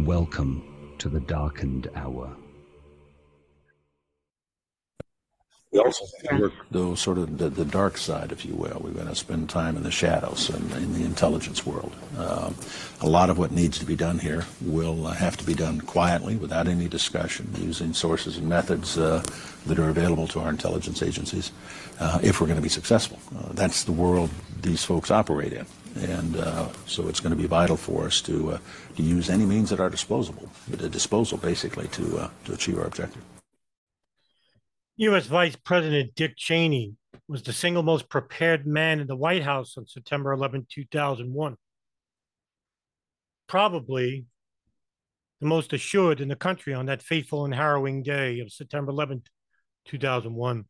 Welcome to the darkened hour. We also work the sort of the, the, dark side, if you will. We're going to spend time in the shadows and in the intelligence world. Uh, a lot of what needs to be done here will uh, have to be done quietly, without any discussion, using sources and methods uh, that are available to our intelligence agencies, uh, if we're going to be successful. Uh, that's the world these folks operate in, and uh, so it's going to be vital for us to to use any means at our disposal, at disposal, basically, to to achieve our objective. U.S. Vice President Dick Cheney was the single most prepared man in the White House on September 11, 2001. Probably the most assured in the country on that fateful and harrowing day of September 11, 2001.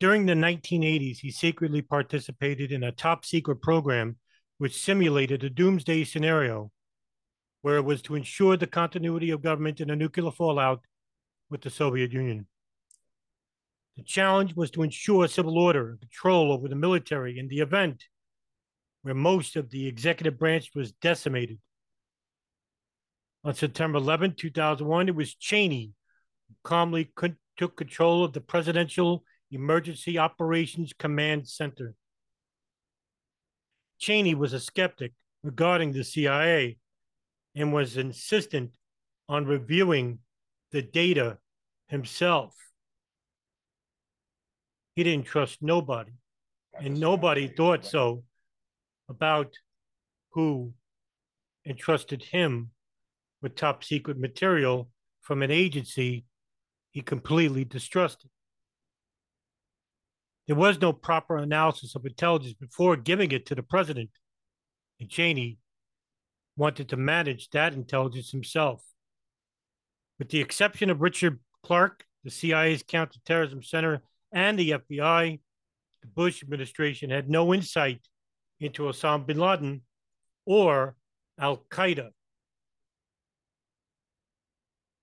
During the 1980s, he secretly participated in a top secret program which simulated a doomsday scenario where it was to ensure the continuity of government in a nuclear fallout with the Soviet Union. The challenge was to ensure civil order and control over the military in the event where most of the executive branch was decimated. On September 11, 2001, it was Cheney who calmly took control of the Presidential Emergency Operations Command Center. Cheney was a skeptic regarding the CIA and was insistent on reviewing the data himself. He didn't trust nobody, and nobody thought so about who entrusted him with top secret material from an agency he completely distrusted. There was no proper analysis of intelligence before giving it to the president, and Cheney wanted to manage that intelligence himself. With the exception of Richard Clarke, the CIA's counterterrorism center and the FBI, the Bush administration had no insight into Osama bin Laden or Al Qaeda.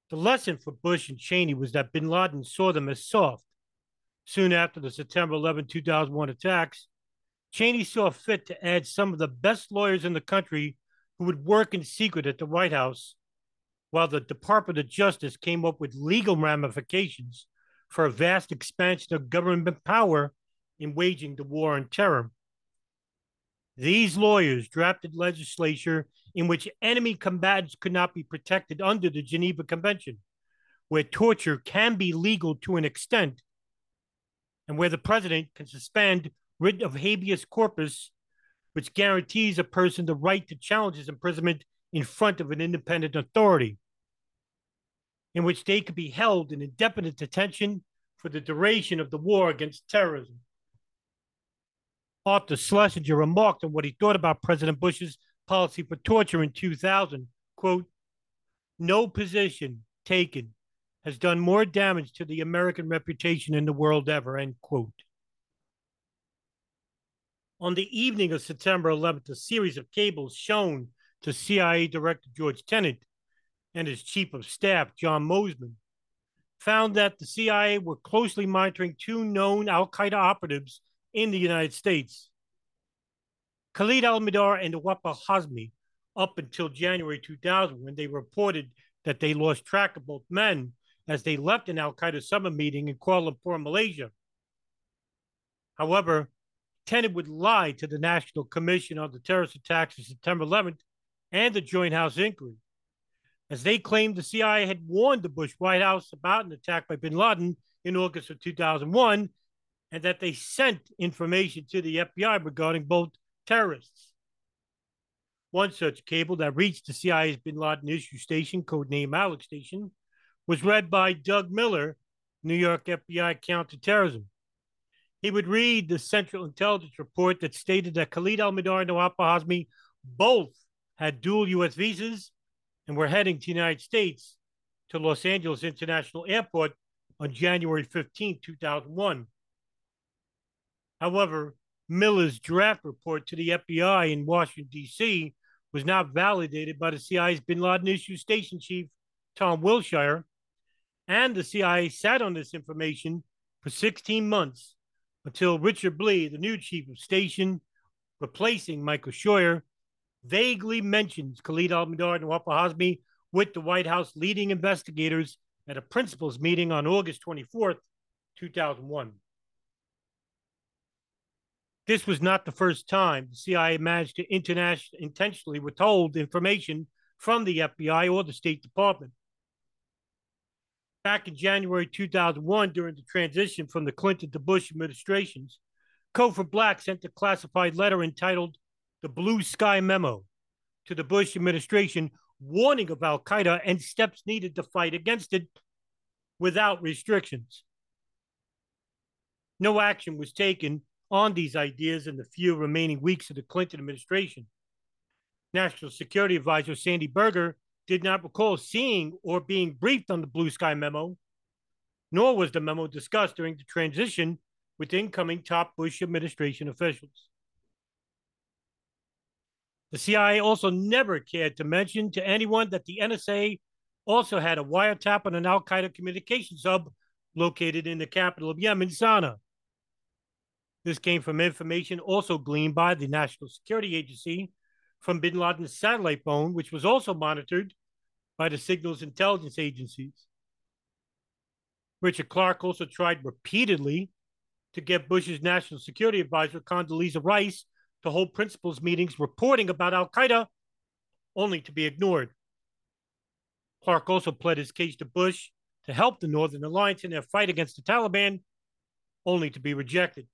The lesson for Bush and Cheney was that bin Laden saw them as soft. Soon after the September 11, 2001 attacks, Cheney saw fit to add some of the best lawyers in the country who would work in secret at the White House, while the Department of Justice came up with legal ramifications for a vast expansion of government power in waging the war on terror. These lawyers drafted legislation in which enemy combatants could not be protected under the Geneva Convention, where torture can be legal to an extent, and where the president can suspend writ of habeas corpus, which guarantees a person the right to challenge his imprisonment in front of an independent authority in which they could be held in indefinite detention for the duration of the war against terrorism. Arthur Schlesinger remarked on what he thought about President Bush's policy for torture in 2000, quote, no position taken has done more damage to the American reputation in the world ever, end quote. On the evening of September 11th, a series of cables shown to CIA Director George Tenet and his chief of staff, John Moseman, found that the CIA were closely monitoring two known Al Qaeda operatives in the United States Khalid al Mihdhar and Nawaf Hazmi, up until January 2000, when they reported that they lost track of both men as they left an Al Qaeda summer meeting in Kuala Lumpur, Malaysia. However, Tenet would lie to the National Commission on the Terrorist Attacks of September 11th and the Joint House Inquiry as they claimed the CIA had warned the Bush White House about an attack by bin Laden in August of 2001 and that they sent information to the FBI regarding both terrorists. One such cable that reached the CIA's bin Laden issue station, codenamed Alec Station, was read by Doug Miller, New York FBI counterterrorism. He would read the Central Intelligence report that stated that Khalid al Mihdhar and Nawaf Hazmi both had dual U.S. visas and were heading to the United States to Los Angeles International Airport on January 15, 2001. However, Miller's draft report to the FBI in Washington, D.C. was not validated by the CIA's bin Laden issue station chief, Tom Wilshire, and the CIA sat on this information for 16 months until Richard Blee, the new chief of station, replacing Michael Scheuer, vaguely mentions Khalid al-Mihdhar and Nawaf Hazmi with the White House leading investigators at a principals meeting on August 24th, 2001. This was not the first time the CIA managed to international, intentionally withhold information from the FBI or the State Department. Back in January 2001, during the transition from the Clinton to Bush administrations, Cofer Black sent a classified letter entitled the Blue Sky Memo to the Bush administration, warning of Al Qaeda and steps needed to fight against it without restrictions. No action was taken on these ideas in the few remaining weeks of the Clinton administration. National Security Advisor Sandy Berger did not recall seeing or being briefed on the Blue Sky memo, nor was the memo discussed during the transition with incoming top Bush administration officials. The CIA also never cared to mention to anyone that the NSA also had a wiretap on an Al Qaeda communications hub located in the capital of Yemen, Sana'a. This came from information also gleaned by the National Security Agency from bin Laden's satellite phone, which was also monitored by the signals intelligence agencies. Richard Clarke also tried repeatedly to get Bush's national security advisor, Condoleezza Rice, to hold principals meetings reporting about Al Qaeda, only to be ignored. Clarke also pled his case to Bush to help the Northern Alliance in their fight against the Taliban, only to be rejected.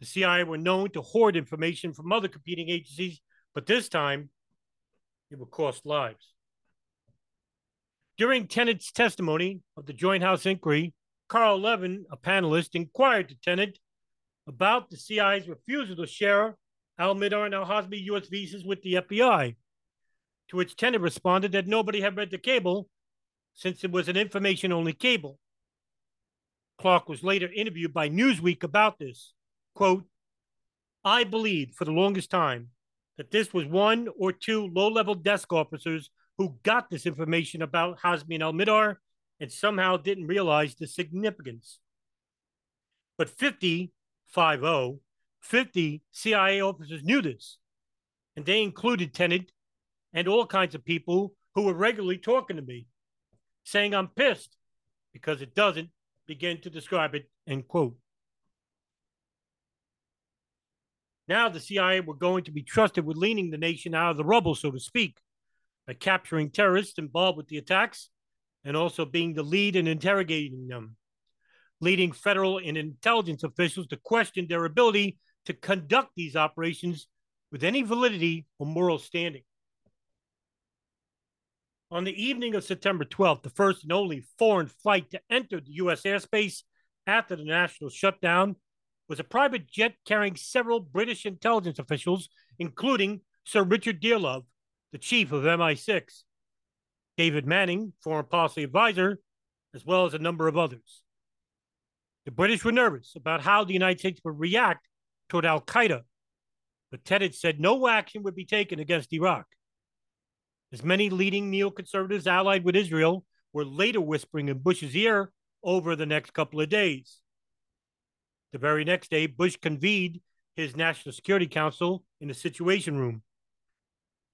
The CIA were known to hoard information from other competing agencies, but this time it would cost lives. During Tenet's testimony of the Joint House inquiry, Carl Levin, a panelist, inquired to Tenet about the CIA's refusal to share Al Mihdhar and Al Hazmi U.S. visas with the FBI, to which Tenet responded that nobody had read the cable since it was an information only cable. Clarke was later interviewed by Newsweek about this. Quote, I believed for the longest time that this was one or two low level desk officers who got this information about Hazmi and Al Mihdhar and somehow didn't realize the significance. But 50, 50, 50 CIA officers knew this, and they included Tenet and all kinds of people who were regularly talking to me, saying I'm pissed because it doesn't begin to describe it, end quote. Now the CIA were going to be trusted with leaning the nation out of the rubble, so to speak, by capturing terrorists involved with the attacks and also being the lead in interrogating them, leading federal and intelligence officials to question their ability to conduct these operations with any validity or moral standing. On the evening of September 12th, the first and only foreign flight to enter the U.S. airspace after the national shutdown was a private jet carrying several British intelligence officials, including Sir Richard Dearlove, the chief of MI6, David Manning, foreign policy advisor, as well as a number of others. The British were nervous about how the United States would react toward Al Qaeda, but Tenet said no action would be taken against Iraq. As many leading neoconservatives allied with Israel were later whispering in Bush's ear over the next couple of days. The very next day, Bush convened his National Security Council in the Situation Room.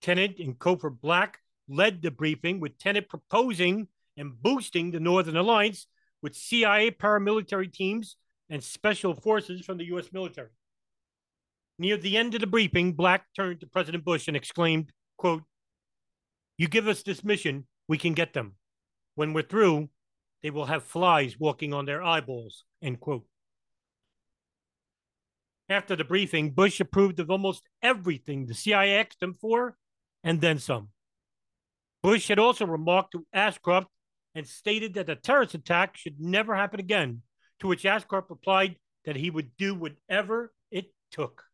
Tenet and Cofer Black led the briefing, with Tenet proposing and boosting the Northern Alliance with CIA paramilitary teams and special forces from the U.S. military. Near the end of the briefing, Black turned to President Bush and exclaimed, quote, You give us this mission, we can get them. When we're through, they will have flies walking on their eyeballs. End quote. After the briefing, Bush approved of almost everything the CIA asked him for, and then some. Bush had also remarked to Ashcroft and stated that a terrorist attack should never happen again, to which Ashcroft replied that he would do whatever it took.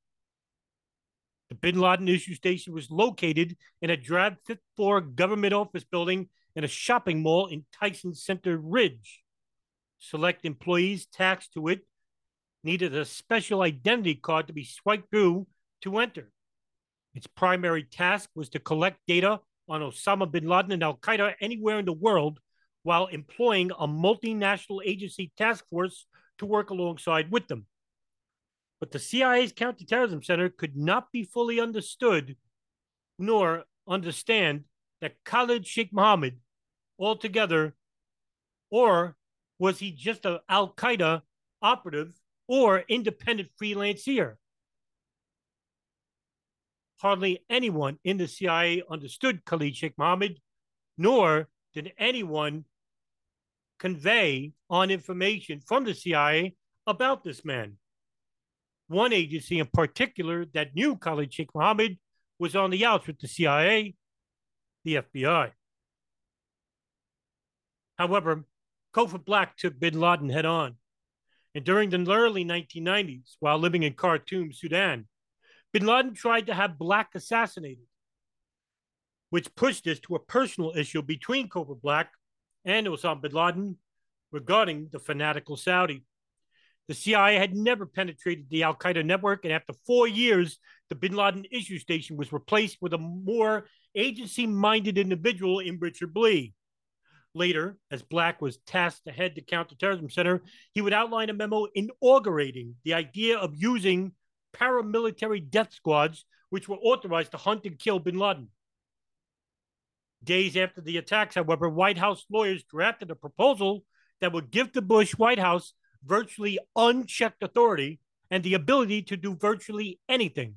The bin Laden issue station was located in a drab fifth floor government office building in a shopping mall in Tyson Center Ridge. Select employees taxed to it needed a special identity card to be swiped through to enter. Its primary task was to collect data on Osama bin Laden and Al Qaeda anywhere in the world while employing a multinational agency task force to work alongside with them. But the CIA's Counterterrorism Center could not be fully understood nor understand that Khalid Sheikh Mohammed altogether, or was he just an Al Qaeda operative or independent freelancer? Hardly anyone in the CIA understood Khalid Sheikh Mohammed, nor did anyone convey on information from the CIA about this man. One agency in particular that knew Khalid Sheikh Mohammed was on the outs with the CIA, the FBI. However, Cofer Black took bin Laden head on. And during the early 1990s, while living in Khartoum, Sudan, bin Laden tried to have Black assassinated, which pushed this to a personal issue between Cofer Black and Osama bin Laden regarding the fanatical Saudi. The CIA had never penetrated the Al Qaeda network, and after four years, the bin Laden issue station was replaced with a more agency minded individual in Richard Blee. Later, as Black was tasked to head the Counterterrorism Center, he would outline a memo inaugurating the idea of using paramilitary death squads, which were authorized to hunt and kill bin Laden. Days after the attacks, however, White House lawyers drafted a proposal that would give the Bush White House virtually unchecked authority and the ability to do virtually anything.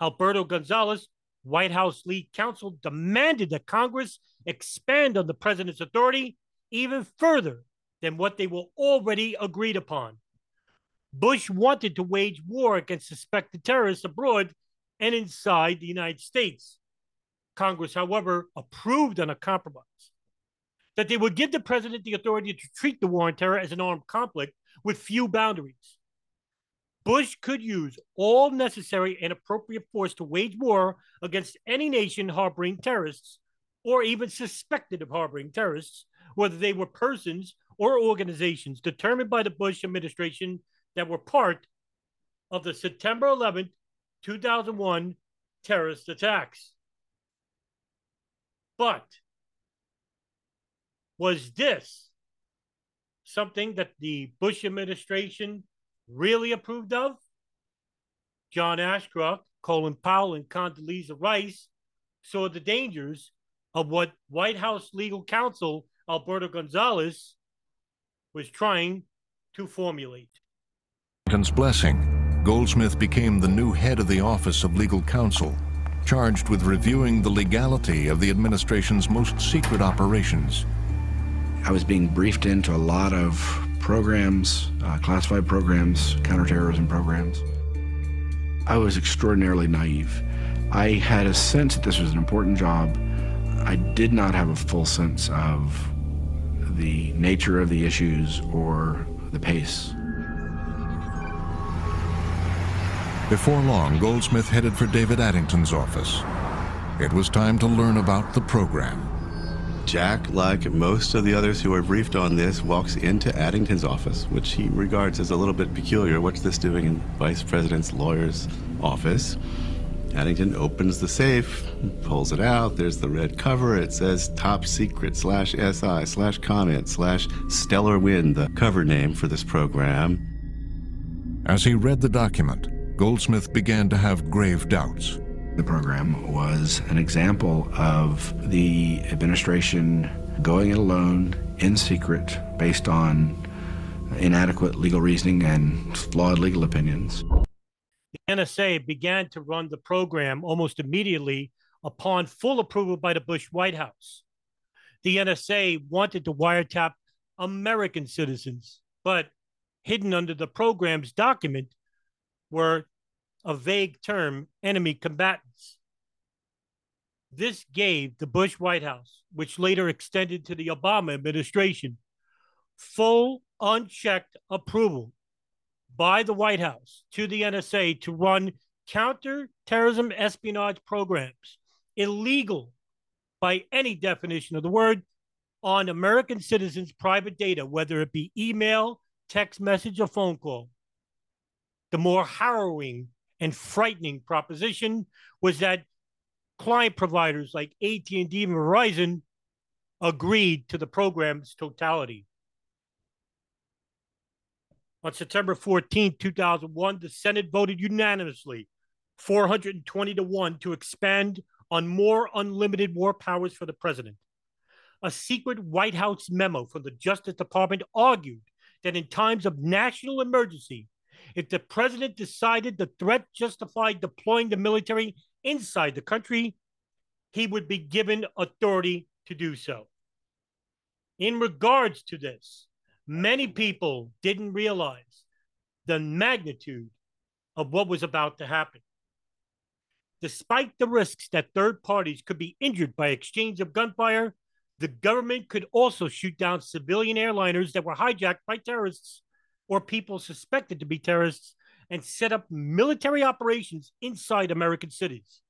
Alberto Gonzales, White House lead counsel, demanded that Congress expand on the president's authority even further than what they were already agreed upon. Bush wanted to wage war against suspected terrorists abroad and inside the United States. Congress, however, approved on a compromise that they would give the president the authority to treat the war on terror as an armed conflict with few boundaries. Bush could use all necessary and appropriate force to wage war against any nation harboring terrorists or even suspected of harboring terrorists, whether they were persons or organizations determined by the Bush administration that were part of the September 11th, 2001 terrorist attacks. But was this something that the Bush administration really approved of? John Ashcroft, Colin Powell, and Condoleezza Rice saw the dangers of what White House legal counsel Alberto Gonzales was trying to formulate. blessing, Goldsmith became the new head of the Office of Legal Counsel, charged with reviewing the legality of the administration's most secret operations. I was being briefed into a lot of programs, uh, classified programs, counterterrorism programs. I was extraordinarily naive. I had a sense that this was an important job. I did not have a full sense of the nature of the issues or the pace. Before long, Goldsmith headed for David Addington's office. It was time to learn about the program. Jack, like most of the others who are briefed on this, walks into Addington's office, which he regards as a little bit peculiar. What's this doing in Vice President's lawyer's office? Addington opens the safe, pulls it out. There's the red cover. It says top secret slash SI slash COMINT slash stellar wind, the cover name for this program. As he read the document, Goldsmith began to have grave doubts. The program was an example of the administration going it alone in secret based on inadequate legal reasoning and flawed legal opinions. The NSA began to run the program almost immediately upon full approval by the Bush White House. The NSA wanted to wiretap American citizens, but hidden under the program's document were a vague term enemy combatants. This gave the Bush White House, which later extended to the Obama administration, full unchecked approval by the White House to the NSA to run counterterrorism espionage programs, illegal by any definition of the word, on American citizens' private data, whether it be email, text message, or phone call. The more harrowing and frightening proposition was that client providers like AT&T and Verizon agreed to the program's totality. On September 14, 2001, the Senate voted unanimously 420 to 1 to expand on more unlimited war powers for the president. A secret White House memo from the Justice Department argued that in times of national emergency, if the president decided the threat justified deploying the military inside the country, he would be given authority to do so. In regards to this, many people didn't realize the magnitude of what was about to happen. Despite the risks that third parties could be injured by exchange of gunfire, the government could also shoot down civilian airliners that were hijacked by terrorists or people suspected to be terrorists and set up military operations inside American cities.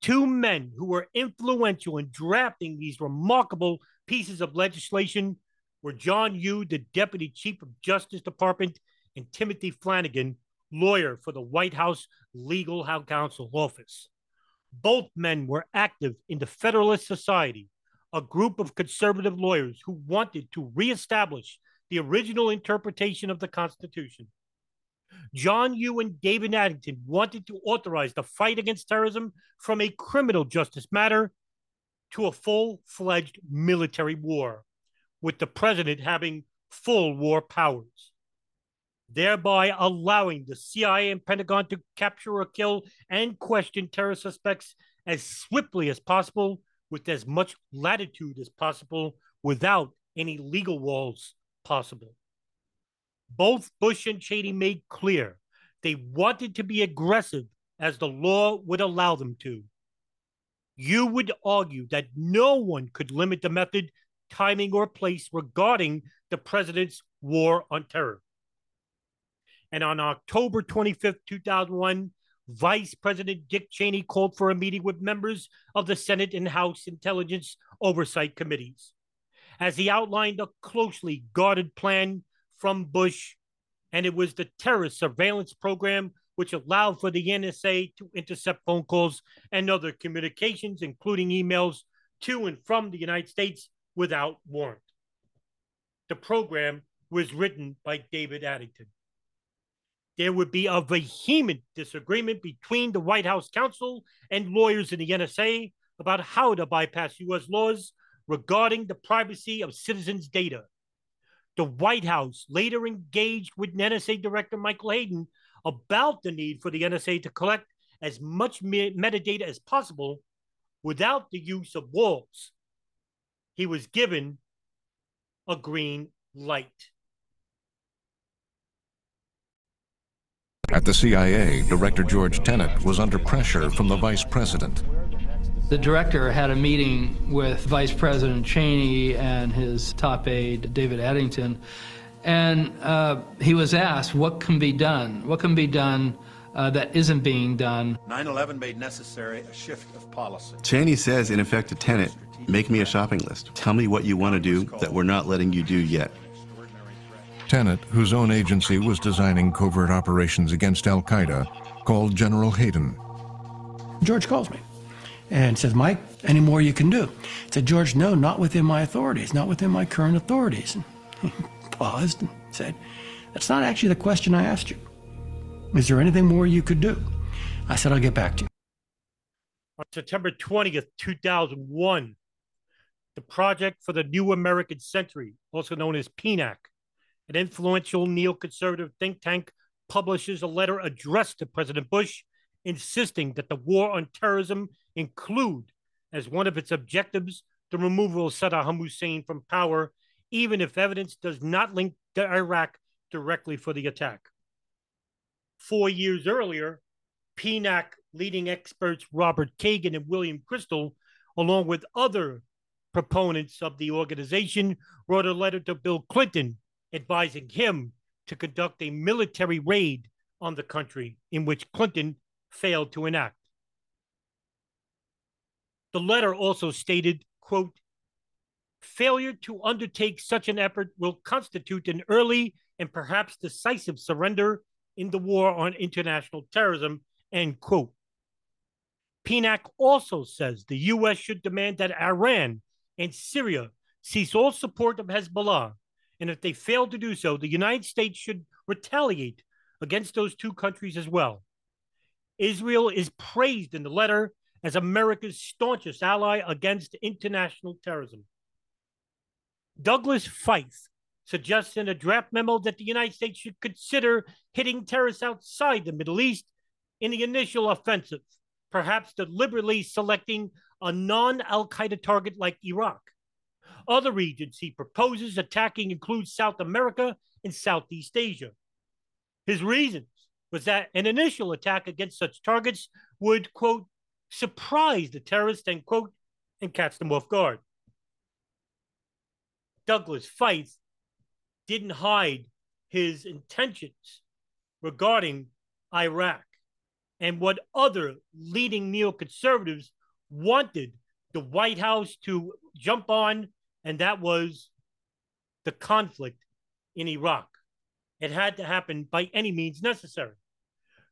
Two men who were influential in drafting these remarkable pieces of legislation were John Yoo, the Deputy Chief of Justice Department, and Timothy Flanagan, lawyer for the White House Legal Counsel Office. Both men were active in the Federalist Society, a group of conservative lawyers who wanted to reestablish the original interpretation of the Constitution. John Yoo and David Addington wanted to authorize the fight against terrorism from a criminal justice matter to a full fledged military war with the president having full war powers, thereby allowing the CIA and Pentagon to capture or kill and question terror suspects as swiftly as possible with as much latitude as possible without any legal walls possible. Both Bush and Cheney made clear they wanted to be aggressive as the law would allow them to. You would argue that no one could limit the method timing, or place regarding the president's war on terror. And on October 25th, 2001, Vice President Dick Cheney called for a meeting with members of the Senate and House Intelligence Oversight Committees as he outlined a closely guarded plan from Bush, and it was the terrorist surveillance program which allowed for the NSA to intercept phone calls and other communications, including emails to and from the United States without warrant. The program was written by David Addington. There would be a vehement disagreement between the White House counsel and lawyers in the NSA about how to bypass U.S. laws regarding the privacy of citizens' data. The White House later engaged with NSA Director Michael Hayden about the need for the NSA to collect as much metadata as possible without the use of walls he was given a green light. At the CIA, Director George Tenet was under pressure from the vice president. The director had a meeting with Vice President Cheney and his top aide, David Addington, and uh, he was asked, What can be done? What can be done uh, that isn't being done? 9 11 made necessary a shift of policy. Cheney says, in effect, to Tenet, Make me a shopping list. Tell me what you want to do that we're not letting you do yet. Tenet, whose own agency was designing covert operations against Al Qaeda, called General Hayden. George calls me and says, Mike, any more you can do? I said, George, no, not within my authorities, not within my current authorities. And he paused and said, That's not actually the question I asked you. Is there anything more you could do? I said, I'll get back to you. On September 20th, 2001, the Project for the New American Century, also known as PNAC, an influential neoconservative think tank, publishes a letter addressed to President Bush insisting that the war on terrorism include as one of its objectives the removal of Saddam Hussein from power, even if evidence does not link Iraq directly for the attack. Four years earlier, PNAC leading experts Robert Kagan and William Kristol, along with other proponents of the organization, wrote a letter to Bill Clinton advising him to conduct a military raid on the country, in which Clinton failed to enact. The letter also stated, quote, failure to undertake such an effort will constitute an early and perhaps decisive surrender in the war on international terrorism, end quote. PNAC also says the U.S. should demand that Iran and Syria cease all support of Hezbollah. And if they fail to do so, the United States should retaliate against those two countries as well. Israel is praised in the letter as America's staunchest ally against international terrorism. Douglas Feith suggests in a draft memo that the United States should consider hitting terrorists outside the Middle East in the initial offensive, perhaps deliberately selecting a non Al Qaeda target like Iraq. Other regions he proposes attacking include South America and Southeast Asia. His reasons was that an initial attack against such targets would, quote, surprise the terrorists, end quote, and catch them off guard. Douglas Feith didn't hide his intentions regarding Iraq and what other leading neoconservatives wanted the White House to jump on, and that was the conflict in Iraq. It had to happen by any means necessary.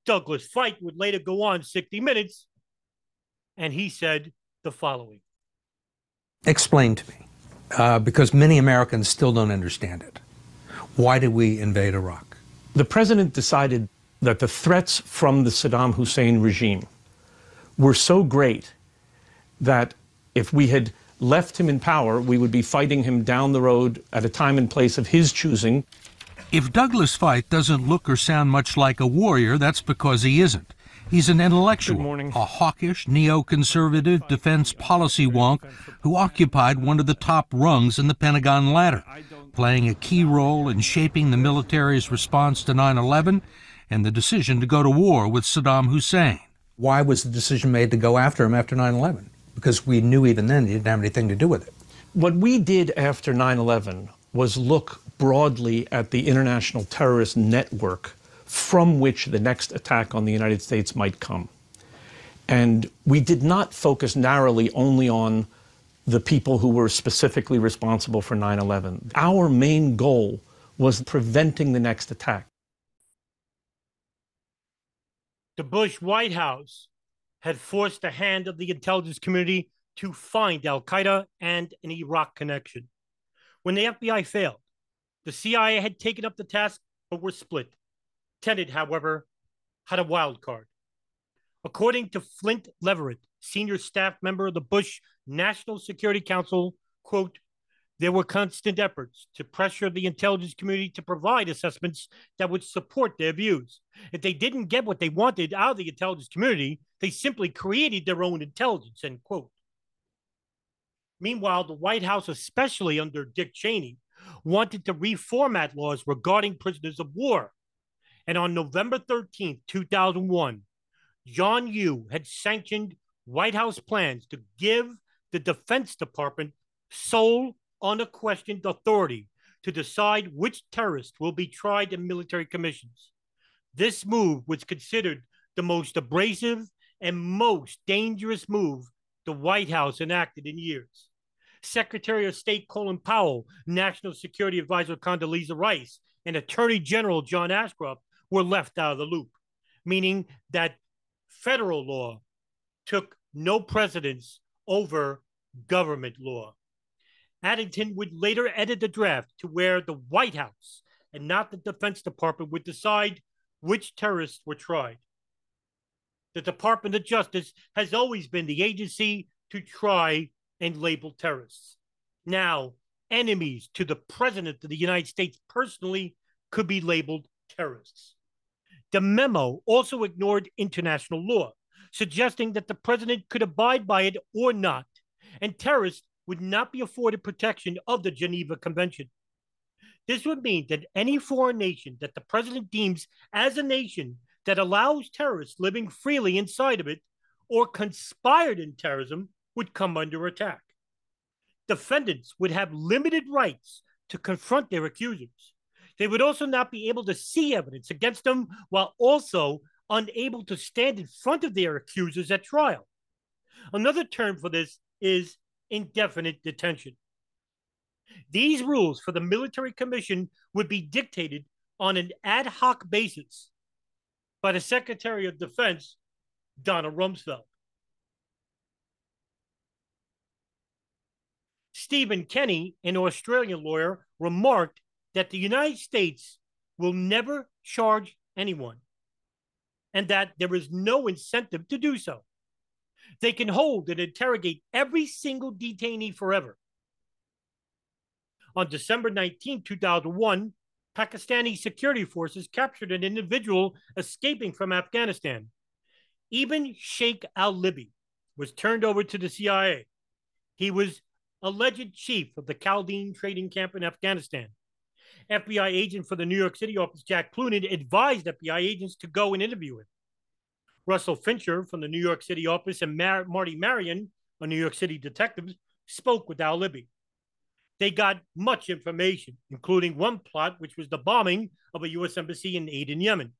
Douglas Feith would later go on 60 Minutes, and he said the following Explain to me, uh, because many Americans still don't understand it. Why did we invade Iraq? The president decided that the threats from the Saddam Hussein regime were so great that if we had left him in power, we would be fighting him down the road at a time and place of his choosing. If Douglas Feith doesn't look or sound much like a warrior, that's because he isn't. He's an intellectual, a hawkish, neoconservative defense policy wonk who occupied one of the top rungs in the Pentagon ladder, playing a key role in shaping the military's response to 9 11 and the decision to go to war with Saddam Hussein. Why was the decision made to go after him after 9 11? Because we knew even then he didn't have anything to do with it. What we did after 9 11 was look broadly at the international terrorist network from which the next attack on the United States might come. And we did not focus narrowly only on the people who were specifically responsible for 9 11. Our main goal was preventing the next attack. The Bush White House had forced the hand of the intelligence community to find Al Qaeda and an Iraq connection. When the FBI failed, the CIA had taken up the task but were split. Tenet, however, had a wild card. According to Flynt Leverett, senior staff member of the Bush National Security Council, quote, there were constant efforts to pressure the intelligence community to provide assessments that would support their views. If they didn't get what they wanted out of the intelligence community, they simply created their own intelligence, end quote. Meanwhile, the White House, especially under Dick Cheney, wanted to reformat laws regarding prisoners of war. And on November 13th, 2001, John Yoo had sanctioned White House plans to give the Defense Department sole unquestioned authority to decide which terrorists will be tried in military commissions. This move was considered the most abrasive and most dangerous move the White House enacted in years. Secretary of State Colin Powell, National Security Advisor Condoleezza Rice, and Attorney General John Ashcroft were left out of the loop, meaning that federal law took no precedence over government law. Addington would later edit the draft to where the White House and not the Defense Department would decide which terrorists were tried. The Department of Justice has always been the agency to try and labeled terrorists. Now, enemies to the President of the United States personally could be labeled terrorists. The memo also ignored international law, suggesting that the president could abide by it or not, and terrorists would not be afforded protection of the Geneva Convention. This would mean that any foreign nation that the president deems as a nation that allows terrorists living freely inside of it or conspired in terrorism would come under attack. Defendants would have limited rights to confront their accusers. They would also not be able to see evidence against them while also unable to stand in front of their accusers at trial. Another term for this is indefinite detention. These rules for the military commission would be dictated on an ad hoc basis by the Secretary of Defense, Donald Rumsfeld. Stephen Kenny, an Australian lawyer, remarked that the United States will never charge anyone and that there is no incentive to do so. They can hold and interrogate every single detainee forever. On December 19, 2001, Pakistani security forces captured an individual escaping from Afghanistan. Ibn Sheikh al Libi was turned over to the CIA. He was alleged chief of the Khalden trading camp in Afghanistan. FBI agent for the New York City office, Jack Cloonan, advised FBI agents to go and interview him. Russell Fincher from the New York City office and Mar- Marty Marion, a New York City detective, spoke with Al Libi. They got much information, including one plot, which was the bombing of a U.S. embassy in Aden, Yemen.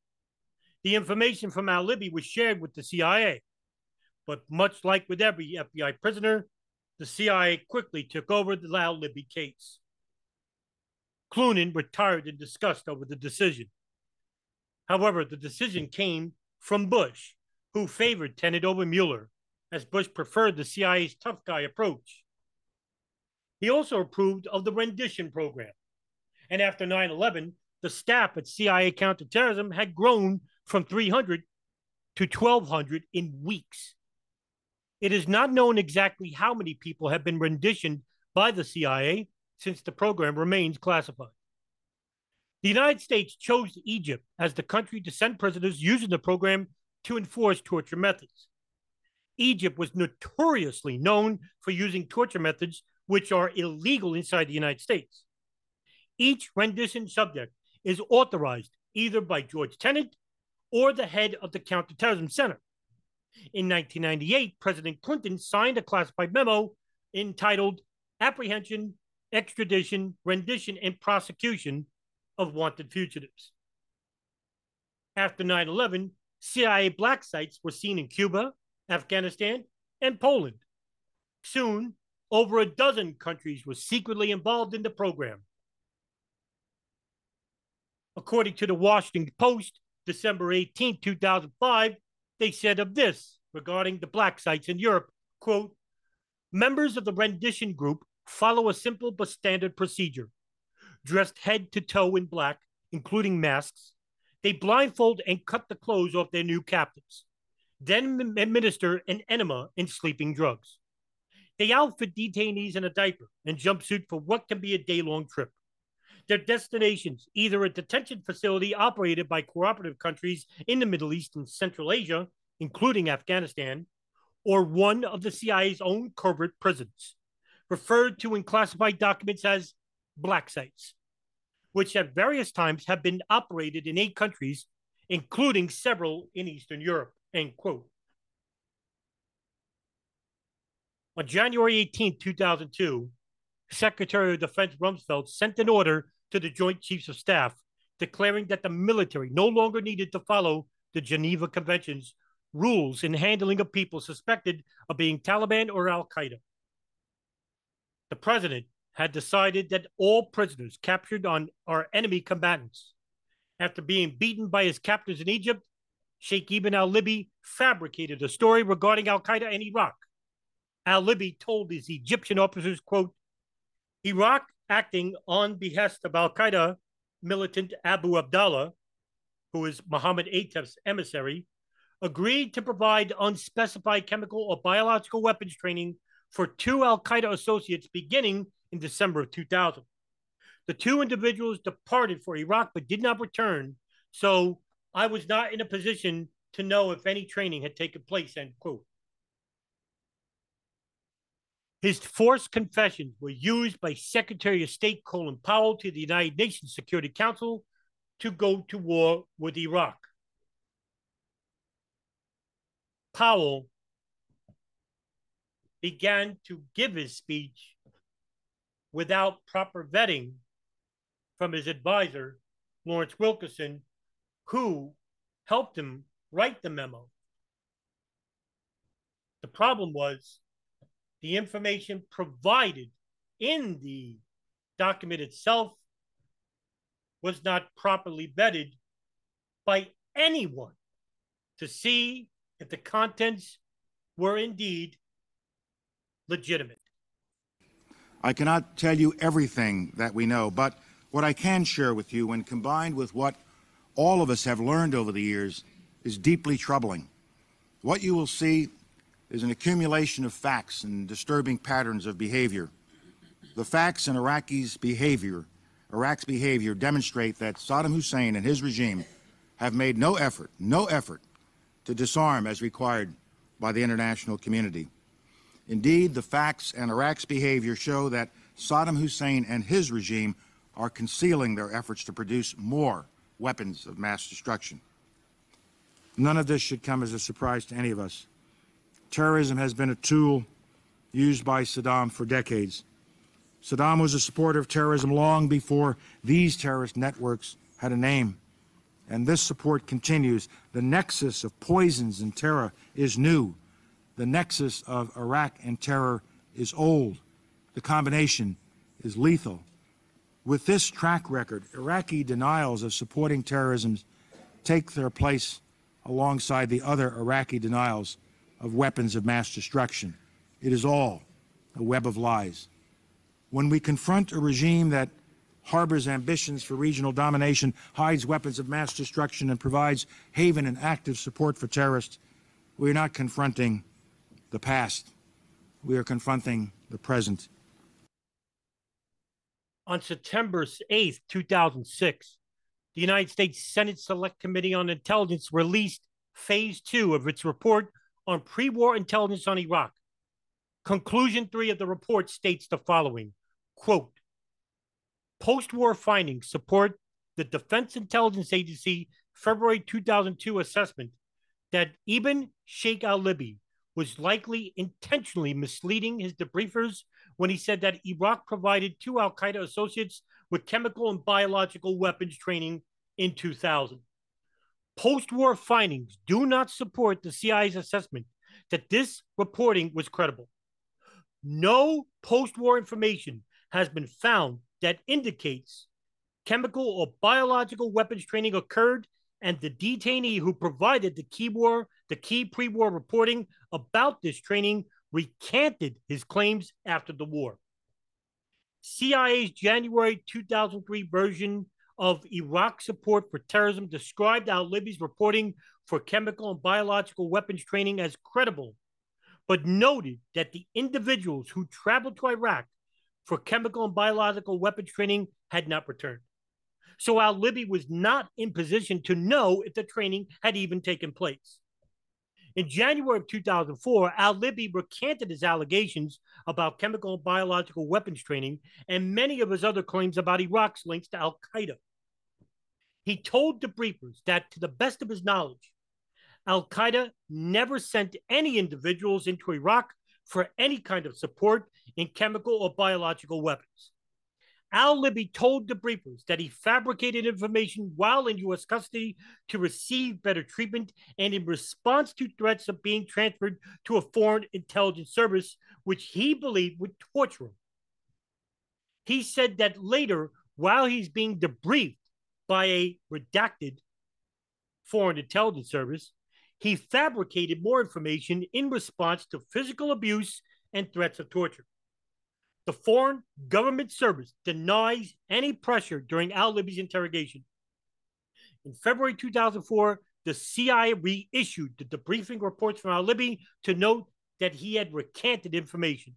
The information from Al Libi was shared with the CIA. But much like with every FBI prisoner, the CIA quickly took over the Al Libi case. Cloonan retired in disgust over the decision. However, the decision came from Bush, who favored Tenet over Mueller, as Bush preferred the CIA's tough guy approach. He also approved of the rendition program. And after 9 11, the staff at CIA counterterrorism had grown from 300 to 1,200 in weeks. It is not known exactly how many people have been renditioned by the CIA since the program remains classified. The United States chose Egypt as the country to send prisoners using the program to enforce torture methods. Egypt was notoriously known for using torture methods which are illegal inside the United States. Each rendition subject is authorized either by George Tenet or the head of the Counterterrorism Center. In 1998, President Clinton signed a classified memo entitled Apprehension, Extradition, Rendition, and Prosecution of Wanted Fugitives. After 9 11, CIA black sites were seen in Cuba, Afghanistan, and Poland. Soon, over a dozen countries were secretly involved in the program. According to the Washington Post, December 18, 2005, they said of this regarding the black sites in Europe, quote, members of the rendition group follow a simple but standard procedure. Dressed head to toe in black, including masks, they blindfold and cut the clothes off their new captives, then administer an enema and sleeping drugs. They outfit detainees in a diaper and jumpsuit for what can be a day long trip. Their destinations, either a detention facility operated by cooperative countries in the Middle East and Central Asia, including Afghanistan, or one of the CIA's own covert prisons, referred to in classified documents as black sites, which at various times have been operated in eight countries, including several in Eastern Europe. End quote. On January 18, 2002, Secretary of Defense Rumsfeld sent an order to the Joint Chiefs of Staff declaring that the military no longer needed to follow the Geneva Convention's rules in handling of people suspected of being Taliban or Al Qaeda. The president had decided that all prisoners captured on our enemy combatants, after being beaten by his captors in Egypt, Sheikh Ibn al Libi fabricated a story regarding Al Qaeda in Iraq Al Libi told his Egyptian officers, quote, Iraq, acting on behest of Al Qaeda militant Abu Abdallah, who is Mohammed Atef's emissary, agreed to provide unspecified chemical or biological weapons training for two Al Qaeda associates beginning in December of 2000. The two individuals departed for Iraq but did not return, so I was not in a position to know if any training had taken place, end quote. His forced confessions were used by Secretary of State Colin Powell to the United Nations Security Council to go to war with Iraq. Powell began to give his speech without proper vetting from his advisor, Lawrence Wilkerson, who helped him write the memo. The problem was the information provided in the document itself was not properly vetted by anyone to see if the contents were indeed legitimate. I cannot tell you everything that we know, but what I can share with you, when combined with what all of us have learned over the years, is deeply troubling. What you will see is an accumulation of facts and disturbing patterns of behavior. The facts and Iraqi's behavior, Iraq's behavior demonstrate that Saddam Hussein and his regime have made no effort, no effort to disarm as required by the international community. Indeed, the facts and Iraq's behavior show that Saddam Hussein and his regime are concealing their efforts to produce more weapons of mass destruction. None of this should come as a surprise to any of us. Terrorism has been a tool used by Saddam for decades. Saddam was a supporter of terrorism long before these terrorist networks had a name. And this support continues. The nexus of poisons and terror is new. The nexus of Iraq and terror is old. The combination is lethal. With this track record, Iraqi denials of supporting terrorism take their place alongside the other Iraqi denials of weapons of mass destruction. It is all a web of lies. When we confront a regime that harbors ambitions for regional domination, hides weapons of mass destruction, and provides haven and active support for terrorists, we are not confronting the past. We are confronting the present. On September 8, 2006, the United States Senate Select Committee on Intelligence released phase two of its report on pre war intelligence on Iraq. Conclusion three of the report states the following quote, Post war findings support the Defense Intelligence Agency February 2002 assessment that Ibn Sheikh al Libi was likely intentionally misleading his debriefers when he said that Iraq provided two Al Qaeda associates with chemical and biological weapons training in 2000. Post war findings do not support the CIA's assessment that this reporting was credible. No post war information has been found that indicates chemical or biological weapons training occurred and the detainee who provided the key war the key pre-war reporting about this training recanted his claims after the war cia's january 2003 version of iraq support for terrorism described al-libi's reporting for chemical and biological weapons training as credible but noted that the individuals who traveled to iraq for chemical and biological weapons training had not returned. So Al Libi was not in position to know if the training had even taken place. In January of 2004, Al Libi recanted his allegations about chemical and biological weapons training and many of his other claims about Iraq's links to Al Qaeda. He told the debriefers that, to the best of his knowledge, Al Qaeda never sent any individuals into Iraq for any kind of support in chemical or biological weapons. Al Libi told the debriefers that he fabricated information while in U.S. custody to receive better treatment and in response to threats of being transferred to a foreign intelligence service, which he believed would torture him. He said that later, while he's being debriefed by a redacted foreign intelligence service, he fabricated more information in response to physical abuse and threats of torture. The Foreign Government Service denies any pressure during Al Libi's interrogation. In February 2004, the CIA reissued the debriefing reports from Al Libi to note that he had recanted information.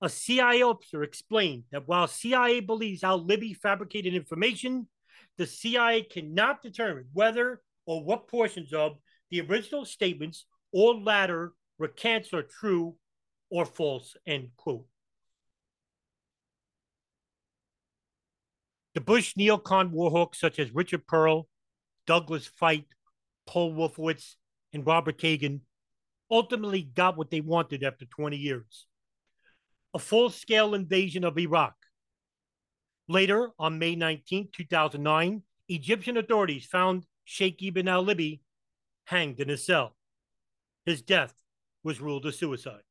A CIA officer explained that while CIA believes Al Libi fabricated information, the CIA cannot determine whether or what portions of the original statements or latter recants are true or false, end quote. The Bush neocon warhawks such as Richard Perle, Douglas Feith, Paul Wolfowitz, and Robert Kagan ultimately got what they wanted after 20 years a full scale invasion of Iraq. Later, on May 19, 2009, Egyptian authorities found Sheikh Ibn al Libi hanged in his cell. His death was ruled a suicide.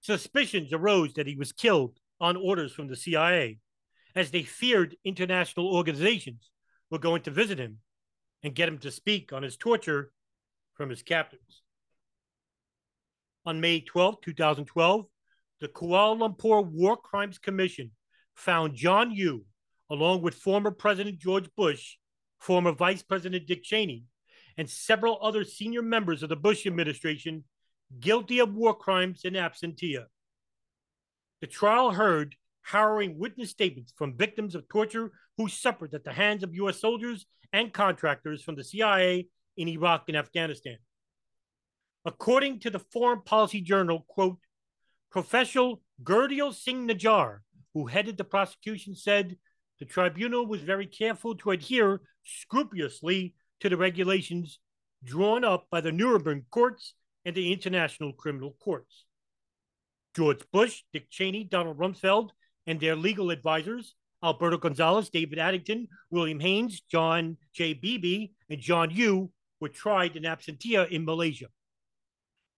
Suspicions arose that he was killed on orders from the CIA, as they feared international organizations were going to visit him and get him to speak on his torture from his captors. On May 12, 2012, the Kuala Lumpur War Crimes Commission found John Yoo, along with former President George Bush, former Vice President Dick Cheney, and several other senior members of the Bush administration guilty of war crimes in absentia. The trial heard harrowing witness statements from victims of torture who suffered at the hands of U.S. soldiers and contractors from the CIA in Iraq and Afghanistan. According to the Foreign Policy Journal, quote, Professor Gurdial Singh Nijar, who headed the prosecution, said the tribunal was very careful to adhere scrupulously to the regulations drawn up by the Nuremberg courts and the international criminal courts. George Bush, Dick Cheney, Donald Rumsfeld, and their legal advisors, Alberto Gonzales, David Addington, William Haynes, John J. Bybee, and John Yoo, were tried in absentia in Malaysia.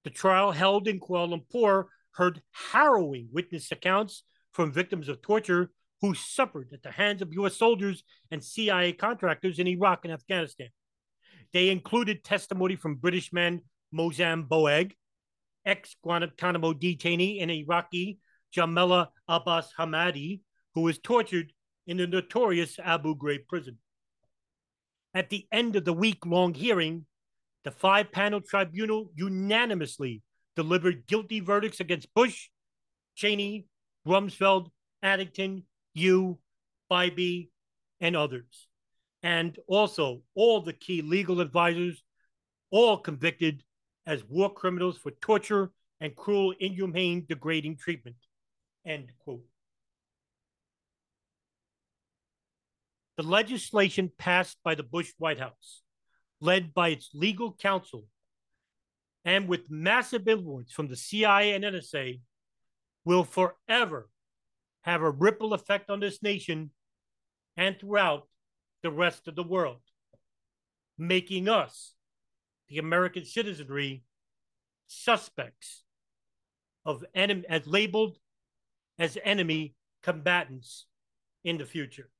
The trial held in Kuala Lumpur heard harrowing witness accounts from victims of torture who suffered at the hands of U.S. soldiers and CIA contractors in Iraq and Afghanistan. They included testimony from British man Moazzam Begg, ex Guantanamo detainee and Iraqi Jamila Abbas Hamadi, who was tortured in the notorious Abu Ghraib prison. At the end of the week long hearing, the five panel tribunal unanimously delivered guilty verdicts against Bush, Cheney, Rumsfeld, Addington, Yoo, Bybee, and others. And also all the key legal advisors, all convicted as war criminals for torture and cruel, inhumane, degrading treatment. End quote. The legislation passed by the Bush White House led by its legal counsel and with massive influence from the CIA and NSA, will forever have a ripple effect on this nation and throughout the rest of the world, making us, the American citizenry, suspects of enemy as labeled as enemy combatants in the future.